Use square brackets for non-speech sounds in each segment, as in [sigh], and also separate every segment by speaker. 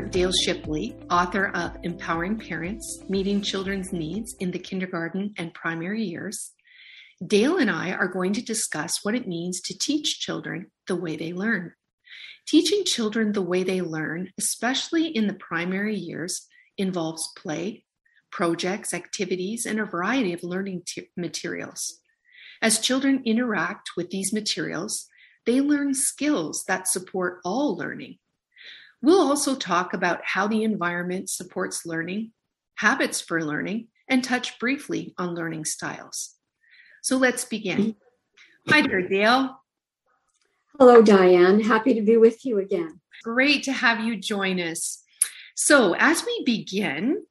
Speaker 1: Dale Shipley, author of Empowering Parents Meeting Children's Needs in the Kindergarten and Primary Years. Dale and I are going to discuss what it means to teach children the way they learn. Teaching children the way they learn, especially in the primary years, involves play, projects, activities, and a variety of learning t- materials. As children interact with these materials, they learn skills that support all learning. We'll also talk about how the environment supports learning, habits for learning, and touch briefly on learning styles. So let's begin. Hi there, Dale.
Speaker 2: Hello, Diane. Happy to be with you again.
Speaker 1: Great to have you join us. So, as we begin,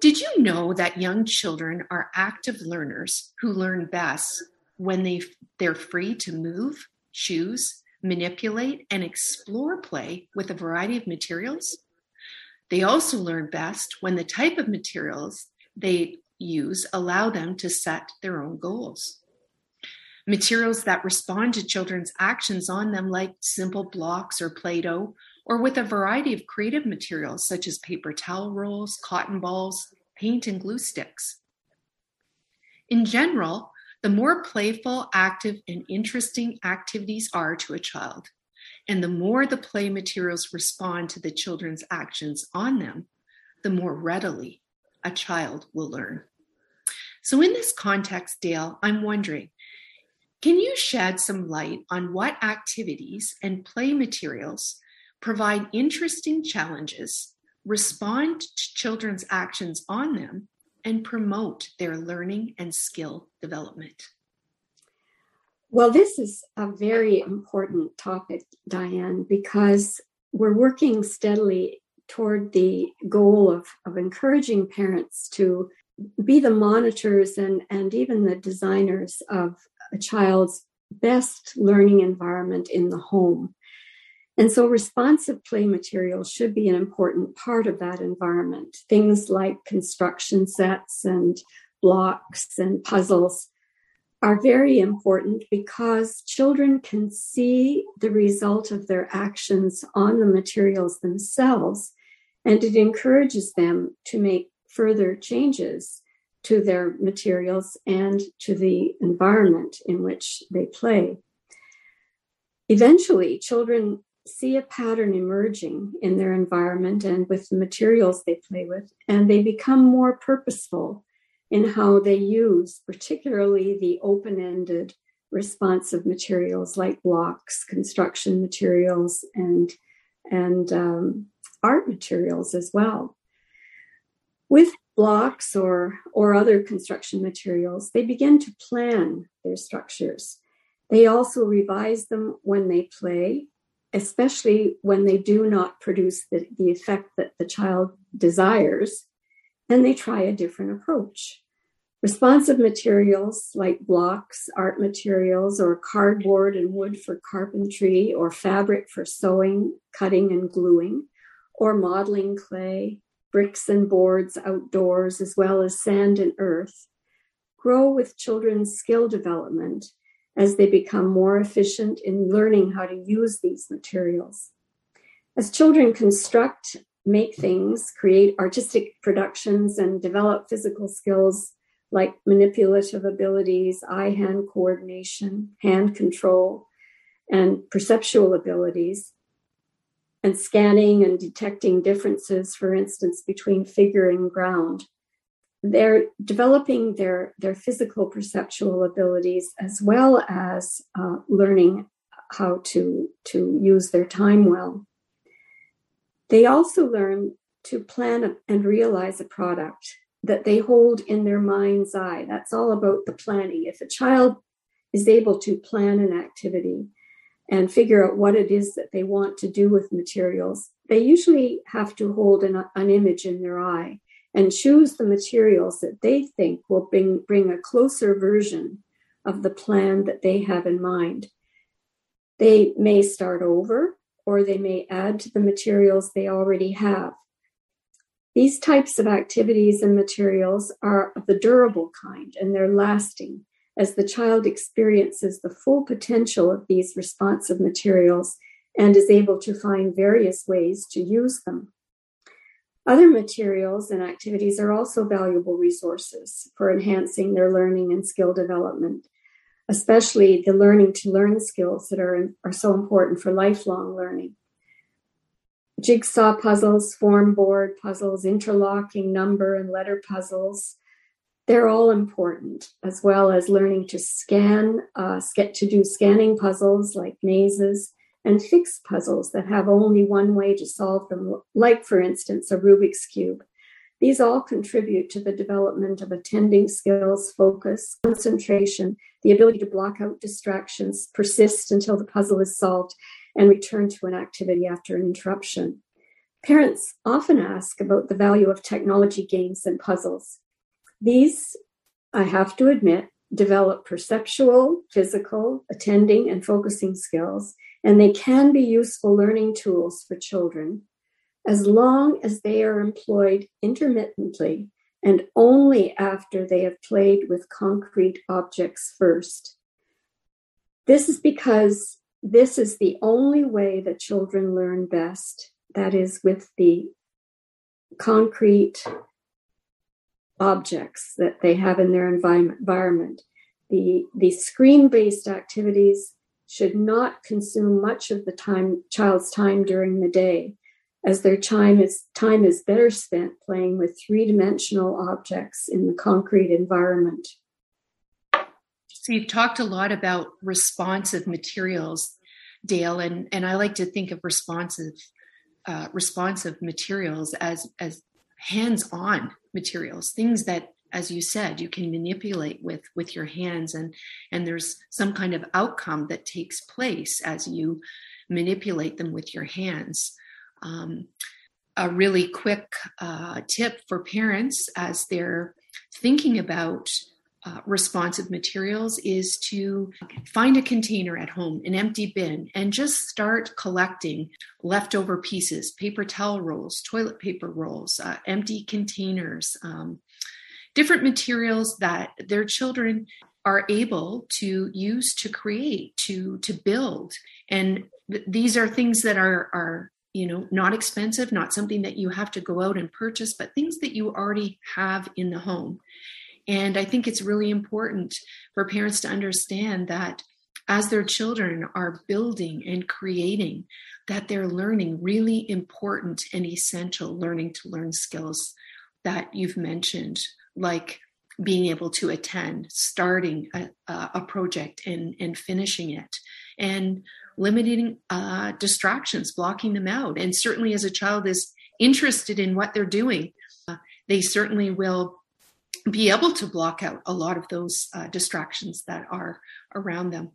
Speaker 1: did you know that young children are active learners who learn best when they, they're free to move, choose, manipulate, and explore play with a variety of materials? They also learn best when the type of materials they use allow them to set their own goals. Materials that respond to children's actions on them, like simple blocks or Play Doh, or with a variety of creative materials such as paper towel rolls, cotton balls, paint, and glue sticks. In general, the more playful, active, and interesting activities are to a child, and the more the play materials respond to the children's actions on them, the more readily a child will learn. So, in this context, Dale, I'm wondering can you shed some light on what activities and play materials provide interesting challenges, respond to children's actions on them, and promote their learning and skill development?
Speaker 2: Well, this is a very important topic, Diane, because we're working steadily toward the goal of, of encouraging parents to be the monitors and, and even the designers of a child's best learning environment in the home. And so responsive play materials should be an important part of that environment. Things like construction sets and blocks and puzzles are very important because children can see the result of their actions on the materials themselves, and it encourages them to make further changes to their materials and to the environment in which they play. Eventually, children see a pattern emerging in their environment and with the materials they play with, and they become more purposeful in how they use, particularly the open ended responsive materials like blocks, construction materials, and, and um, art materials as well. With blocks or, or other construction materials, they begin to plan their structures. They also revise them when they play, especially when they do not produce the, the effect that the child desires, then they try a different approach. Responsive materials like blocks, art materials, or cardboard and wood for carpentry, or fabric for sewing, cutting, and gluing, or modeling clay, bricks and boards outdoors, as well as sand and earth, grow with children's skill development as they become more efficient in learning how to use these materials. As children construct, make things, create artistic productions, and develop physical skills like manipulative abilities, eye hand coordination, hand control, and perceptual abilities, and scanning and detecting differences, for instance, between figure and ground. They're developing their, their physical perceptual abilities as well as uh, learning how to, to use their time well. They also learn to plan and realize a product that they hold in their mind's eye. That's all about the planning. If a child is able to plan an activity, and figure out what it is that they want to do with materials, they usually have to hold an, an image in their eye and choose the materials that they think will bring, bring a closer version of the plan that they have in mind. They may start over or they may add to the materials they already have. These types of activities and materials are of the durable kind and they're lasting as the child experiences the full potential of these responsive materials and is able to find various ways to use them. Other materials and activities are also valuable resources for enhancing their learning and skill development, especially the learning to learn skills that are, are so important for lifelong learning. Jigsaw puzzles, form board puzzles, interlocking number and letter puzzles, they're all important, as well as learning to scan, uh, to do scanning puzzles like mazes and fixed puzzles that have only one way to solve them, like, for instance, a Rubik's Cube. These all contribute to the development of attending skills, focus, concentration, the ability to block out distractions, persist until the puzzle is solved, and return to an activity after an interruption. Parents often ask about the value of technology games and puzzles. These, I have to admit, develop perceptual, physical, attending, and focusing skills, and they can be useful learning tools for children as long as they are employed intermittently and only after they have played with concrete objects first. This is because this is the only way that children learn best, that is, with the concrete objects that they have in their environment. The, the screen based activities should not consume much of the time child's time during the day as their time is time is better spent playing with three-dimensional objects in the concrete environment.
Speaker 1: So you've talked a lot about responsive materials dale and, and i like to think of responsive uh, responsive materials as as hands-on materials things that as you said you can manipulate with with your hands and and there's some kind of outcome that takes place as you manipulate them with your hands. Um, a really quick uh, tip for parents as they're thinking about uh, responsive materials is to find a container at home, an empty bin, and just start collecting leftover pieces, paper towel rolls, toilet paper rolls, uh, empty containers, um, different materials that their children are able to use to create, to to build, and th- these are things that are are you know not expensive, not something that you have to go out and purchase, but things that you already have in the home. And I think it's really important for parents to understand that as their children are building and creating, that they're learning really important and essential learning to learn skills that you've mentioned like being able to attend, starting a, a project and, and finishing it, and limiting uh, distractions, blocking them out. And certainly, as a child is interested in what they're doing, uh, they certainly will be able to block out a lot of those uh, distractions that are around them.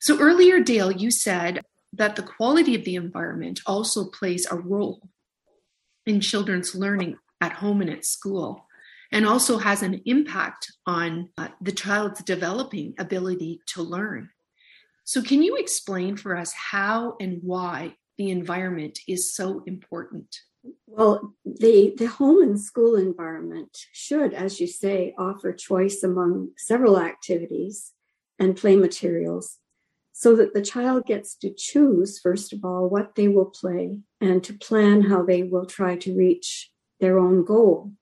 Speaker 1: So, earlier, Dale, you said that the quality of the environment also plays a role in children's learning at home and at school and also has an impact on uh, the child's developing ability to learn. So, can you explain for us how and why the environment is so important?
Speaker 2: Well, the, the home and school environment should, as you say, offer choice among several activities and play materials so that the child gets to choose, first of all, what they will play and to plan how they will try to reach their own goal.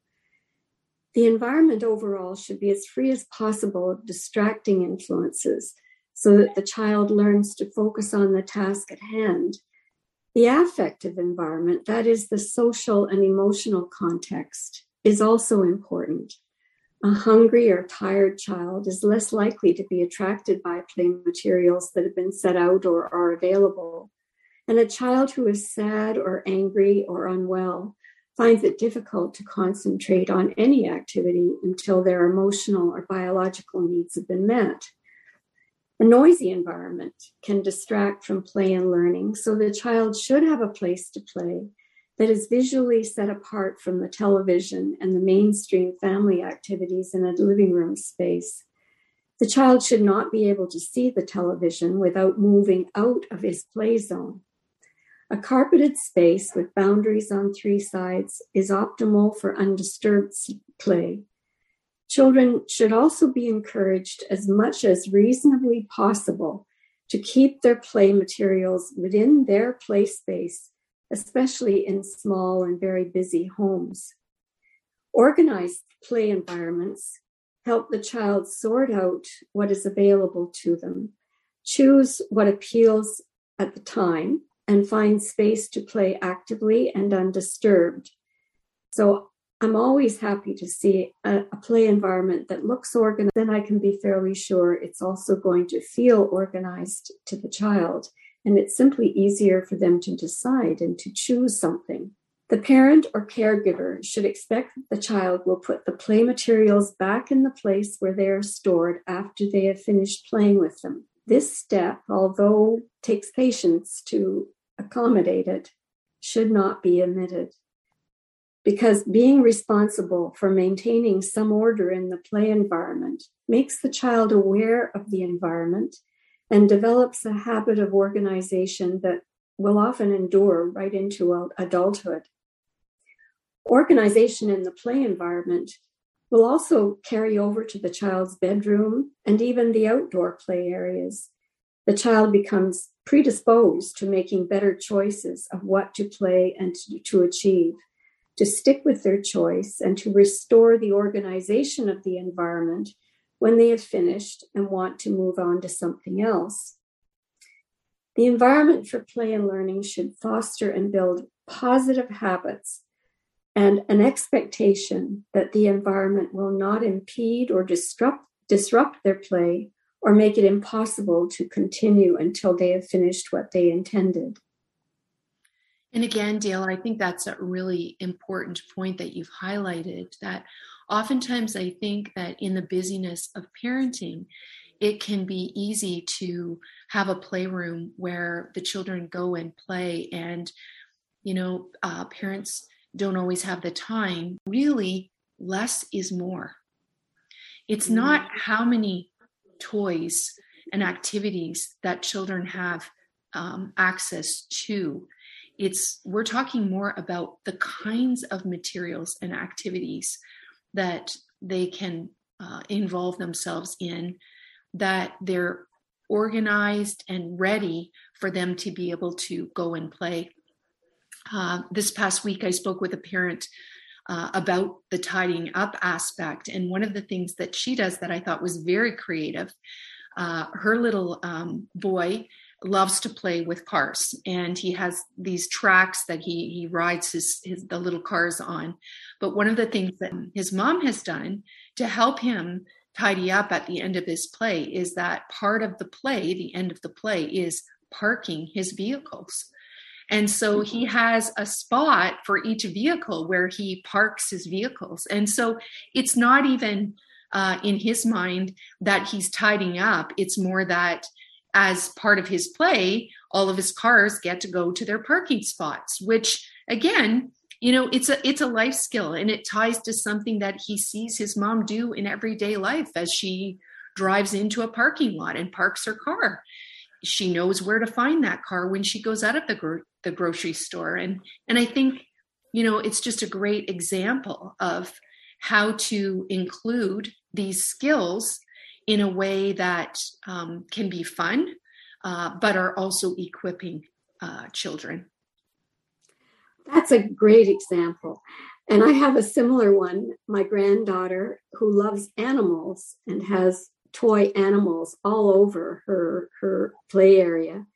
Speaker 2: The environment overall should be as free as possible of distracting influences so that the child learns to focus on the task at hand. The affective environment, that is the social and emotional context, is also important. A hungry or tired child is less likely to be attracted by play materials that have been set out or are available. And a child who is sad or angry or unwell finds it difficult to concentrate on any activity until their emotional or biological needs have been met. A noisy environment can distract from play and learning, so the child should have a place to play that is visually set apart from the television and the mainstream family activities in a living room space. The child should not be able to see the television without moving out of his play zone. A carpeted space with boundaries on three sides is optimal for undisturbed play. Children should also be encouraged as much as reasonably possible to keep their play materials within their play space especially in small and very busy homes. Organized play environments help the child sort out what is available to them, choose what appeals at the time, and find space to play actively and undisturbed. So I'm always happy to see a, a, play environment that looks organized. Then I can be fairly sure it's also going to feel organized to the child. And it's simply easier for them to decide and to choose something. The parent or caregiver should expect that the child will put the play materials back in the place where they are stored after they have finished playing with them. This step, although takes patience to accommodate it, should not be omitted because being responsible for maintaining some order in the play environment makes the child aware of the environment and develops a habit of organization that will often endure right into adulthood. Organization in the play environment will also carry over to the child's bedroom and even the outdoor play areas. The child becomes predisposed to making better choices of what to play and to achieve to stick with their choice and to restore the organization of the environment when they have finished and want to move on to something else. The environment for play and learning should foster and build positive habits and an expectation that the environment will not impede or disrupt, disrupt their play or make it impossible to continue until they have finished what they intended.
Speaker 1: And again, Dale, I think that's a really important point that you've highlighted that oftentimes I think that in the busyness of parenting, it can be easy to have a playroom where the children go and play and you know uh, parents don't always have the time really less is more it's mm-hmm. not how many toys and activities that children have um, access to. It's we're talking more about the kinds of materials and activities that they can uh, involve themselves in that they're organized and ready for them to be able to go and play. Uh, this past week i spoke with a parent uh, about the tidying up aspect. And one of the things that she does that i thought was very creative uh, her little um, boy loves to play with cars. And he has these tracks that he he rides his, his the little cars on. But one of the things that his mom has done to help him tidy up at the end of his play is that part of the play the end of the play is parking his vehicles and so he has a spot for each vehicle where he parks his vehicles. And so it's not even uh, in his mind that he's tidying up. It's more that as part of his play, all of his cars get to go to their parking spots, which again, you know, it's a it's a life skill and it ties to something that he sees his mom do in everyday life as she drives into a parking lot and parks her car. She knows where to find that car when she goes out of the gro- the grocery store and and I think you know, it's just a great example of how to include these skills in a way that um, can be fun, uh, but are also equipping uh, children.
Speaker 2: That's a great example. And I have a similar one. My granddaughter, who loves animals and has toy animals all over her, her play area,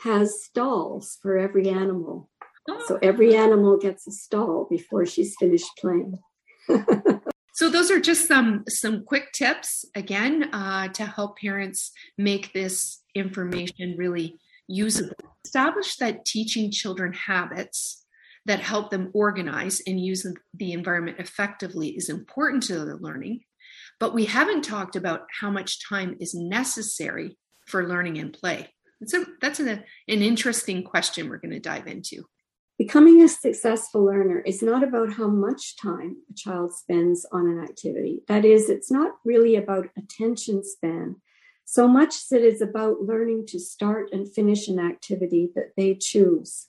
Speaker 2: has stalls for every animal. So every animal gets a stall before she's finished playing. [laughs]
Speaker 1: So those are just some some quick tips again uh, to help parents make this information really usable. Establish that teaching children habits that help them organize and use the environment effectively is important to their learning, but we haven't talked about how much time is necessary for learning and play. A that's an, an interesting question we're going to dive into.
Speaker 2: Becoming a successful learner is not about how much time a child spends on an activity. That is, it's not really about attention span so much as it is about learning to start and finish an activity that they choose.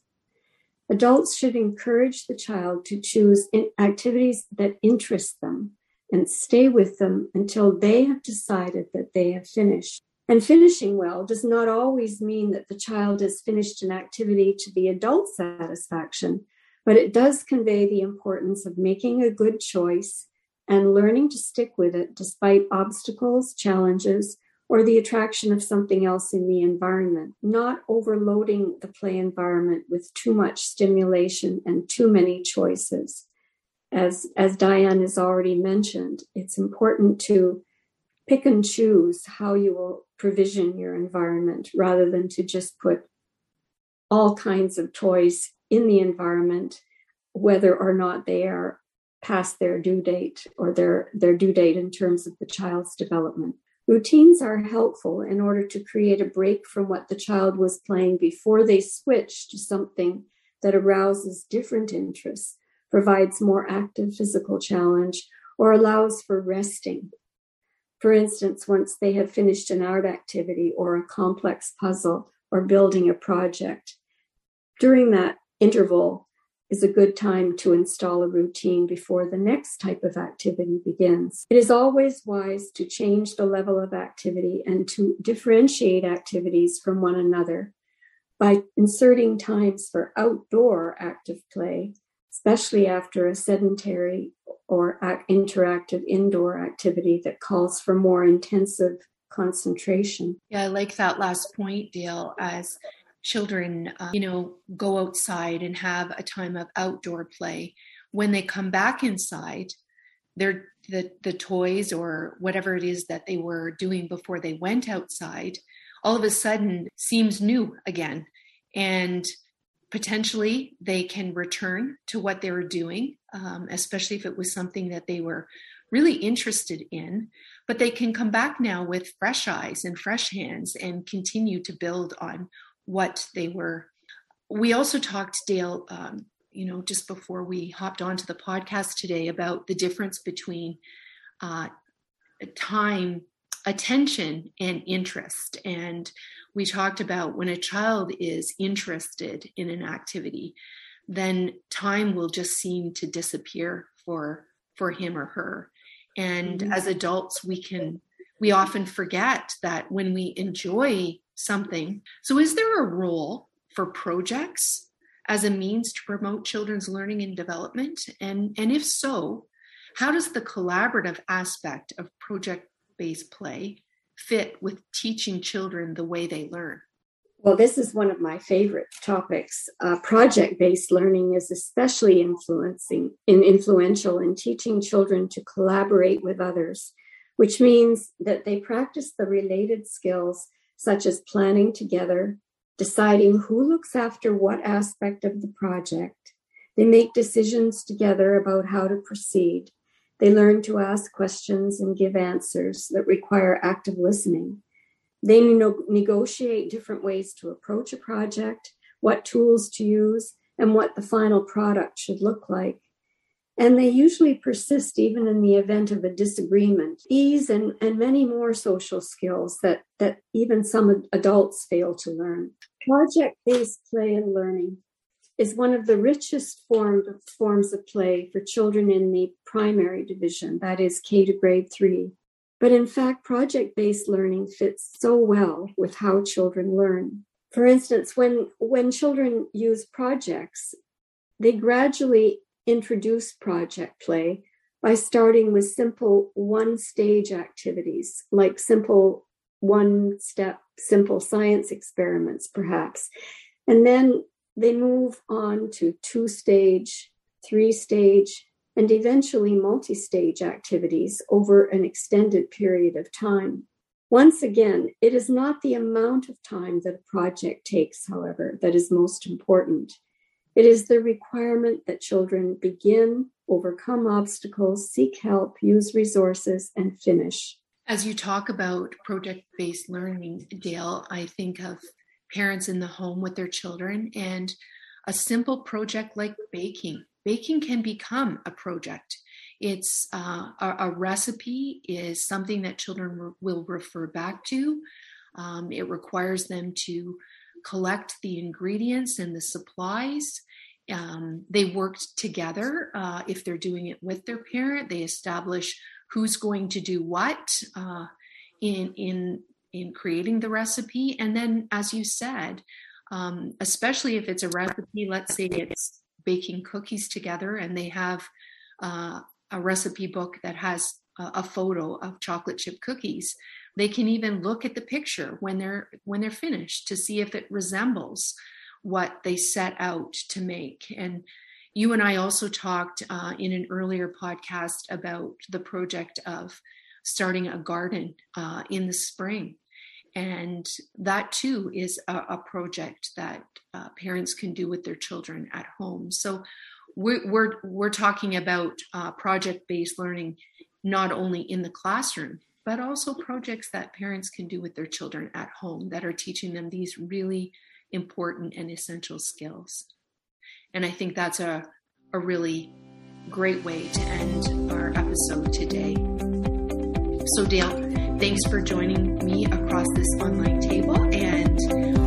Speaker 2: Adults should encourage the child to choose activities that interest them and stay with them until they have decided that they have finished. And finishing well does not always mean that the child has finished an activity to the adult satisfaction, but it does convey the importance of making a good choice and learning to stick with it despite obstacles, challenges, or the attraction of something else in the environment, not overloading the play environment with too much stimulation and too many choices. As, as Diane has already mentioned, it's important to pick and choose how you will provision your environment rather than to just put all kinds of toys in the environment, whether or not they are past their due date or their, their due date in terms of the child's development. Routines are helpful in order to create a break from what the child was playing before they switch to something that arouses different interests, provides more active physical challenge, or allows for resting. For instance, once they have finished an art activity or a complex puzzle or building a project, during that interval, is a good time to install a routine before the next type of activity begins. It is always wise to change the level of activity and to differentiate activities from one another by inserting times for outdoor active play, especially after a sedentary or interactive indoor activity that calls for more intensive concentration.
Speaker 1: Yeah, I like that last point, Dale, as children, uh, you know, go outside and have a time of outdoor play. When they come back inside, their the the toys or whatever it is that they were doing before they went outside, all of a sudden seems new again, and potentially they can return to what they were doing, um, especially if it was something that they were really interested in. But they can come back now with fresh eyes and fresh hands and continue to build on what they were. We also talked, Dale, um, you know, just before we hopped onto the podcast today about the difference between uh, time, attention, and interest. And we talked about when a child is interested in an activity, then time will just seem to disappear for for him or her. And mm-hmm. as adults, we can we often forget that when we enjoy something. So, is there a role for projects as a means to promote children's learning and development? And, and if so, how does the collaborative aspect of project based play fit with teaching children the way they learn?
Speaker 2: Well, this is one of my favorite topics. Uh, project-based learning is especially influencing and influential in teaching children to collaborate with others, which means that they practice the related skills such as planning together, deciding who looks after what aspect of the project. They make decisions together about how to proceed. They learn to ask questions and give answers that require active listening. They negotiate different ways to approach a project, what tools to use, and what the final product should look like and they usually persist even in the event of a disagreement. These and, and many more social skills that, that even some adults fail to learn. Project based play and learning is one of the richest form, forms of play for children in the primary division, that is K to grade three. But in fact, project based learning fits so well with how children learn. For instance, when, when children use projects, they gradually introduce project play by starting with simple one stage activities like simple one step simple science experiments perhaps and then they move on to two stage three stage and eventually multi stage activities over an extended period of time once again, it is not the amount of time that a project takes, however, that is most important. It is the requirement that children begin, overcome obstacles, seek help, use resources, and finish.
Speaker 1: As you talk about project based learning, Dale, I think of parents in the home with their children and a simple project like baking. Baking can become a project. It's uh, a, a, recipe is something that children re- will refer back to. Um, it requires them to collect the ingredients and the supplies. Um, they worked together. Uh, if they're doing it with their parent, they establish who's going to do what uh, in in in creating the recipe. And then, as you said, um, especially if it's a recipe, let's say it's baking cookies together and they have uh, a recipe book that has a, a photo of chocolate chip cookies they can even look at the picture when they're when they're finished to see if it resembles what they set out to make and you and i also talked uh, in an earlier podcast about the project of starting a garden uh, in the spring and that too is a, a project that uh, parents can do with their children at home. So we're we're, we're talking about uh, project-based learning not only in the classroom but also projects that parents can do with their children at home that are teaching them these really important and essential skills. And i think that's a, a really great way to end our episode today. So dale Thanks for joining me across this online table, and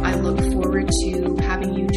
Speaker 1: I look forward to having you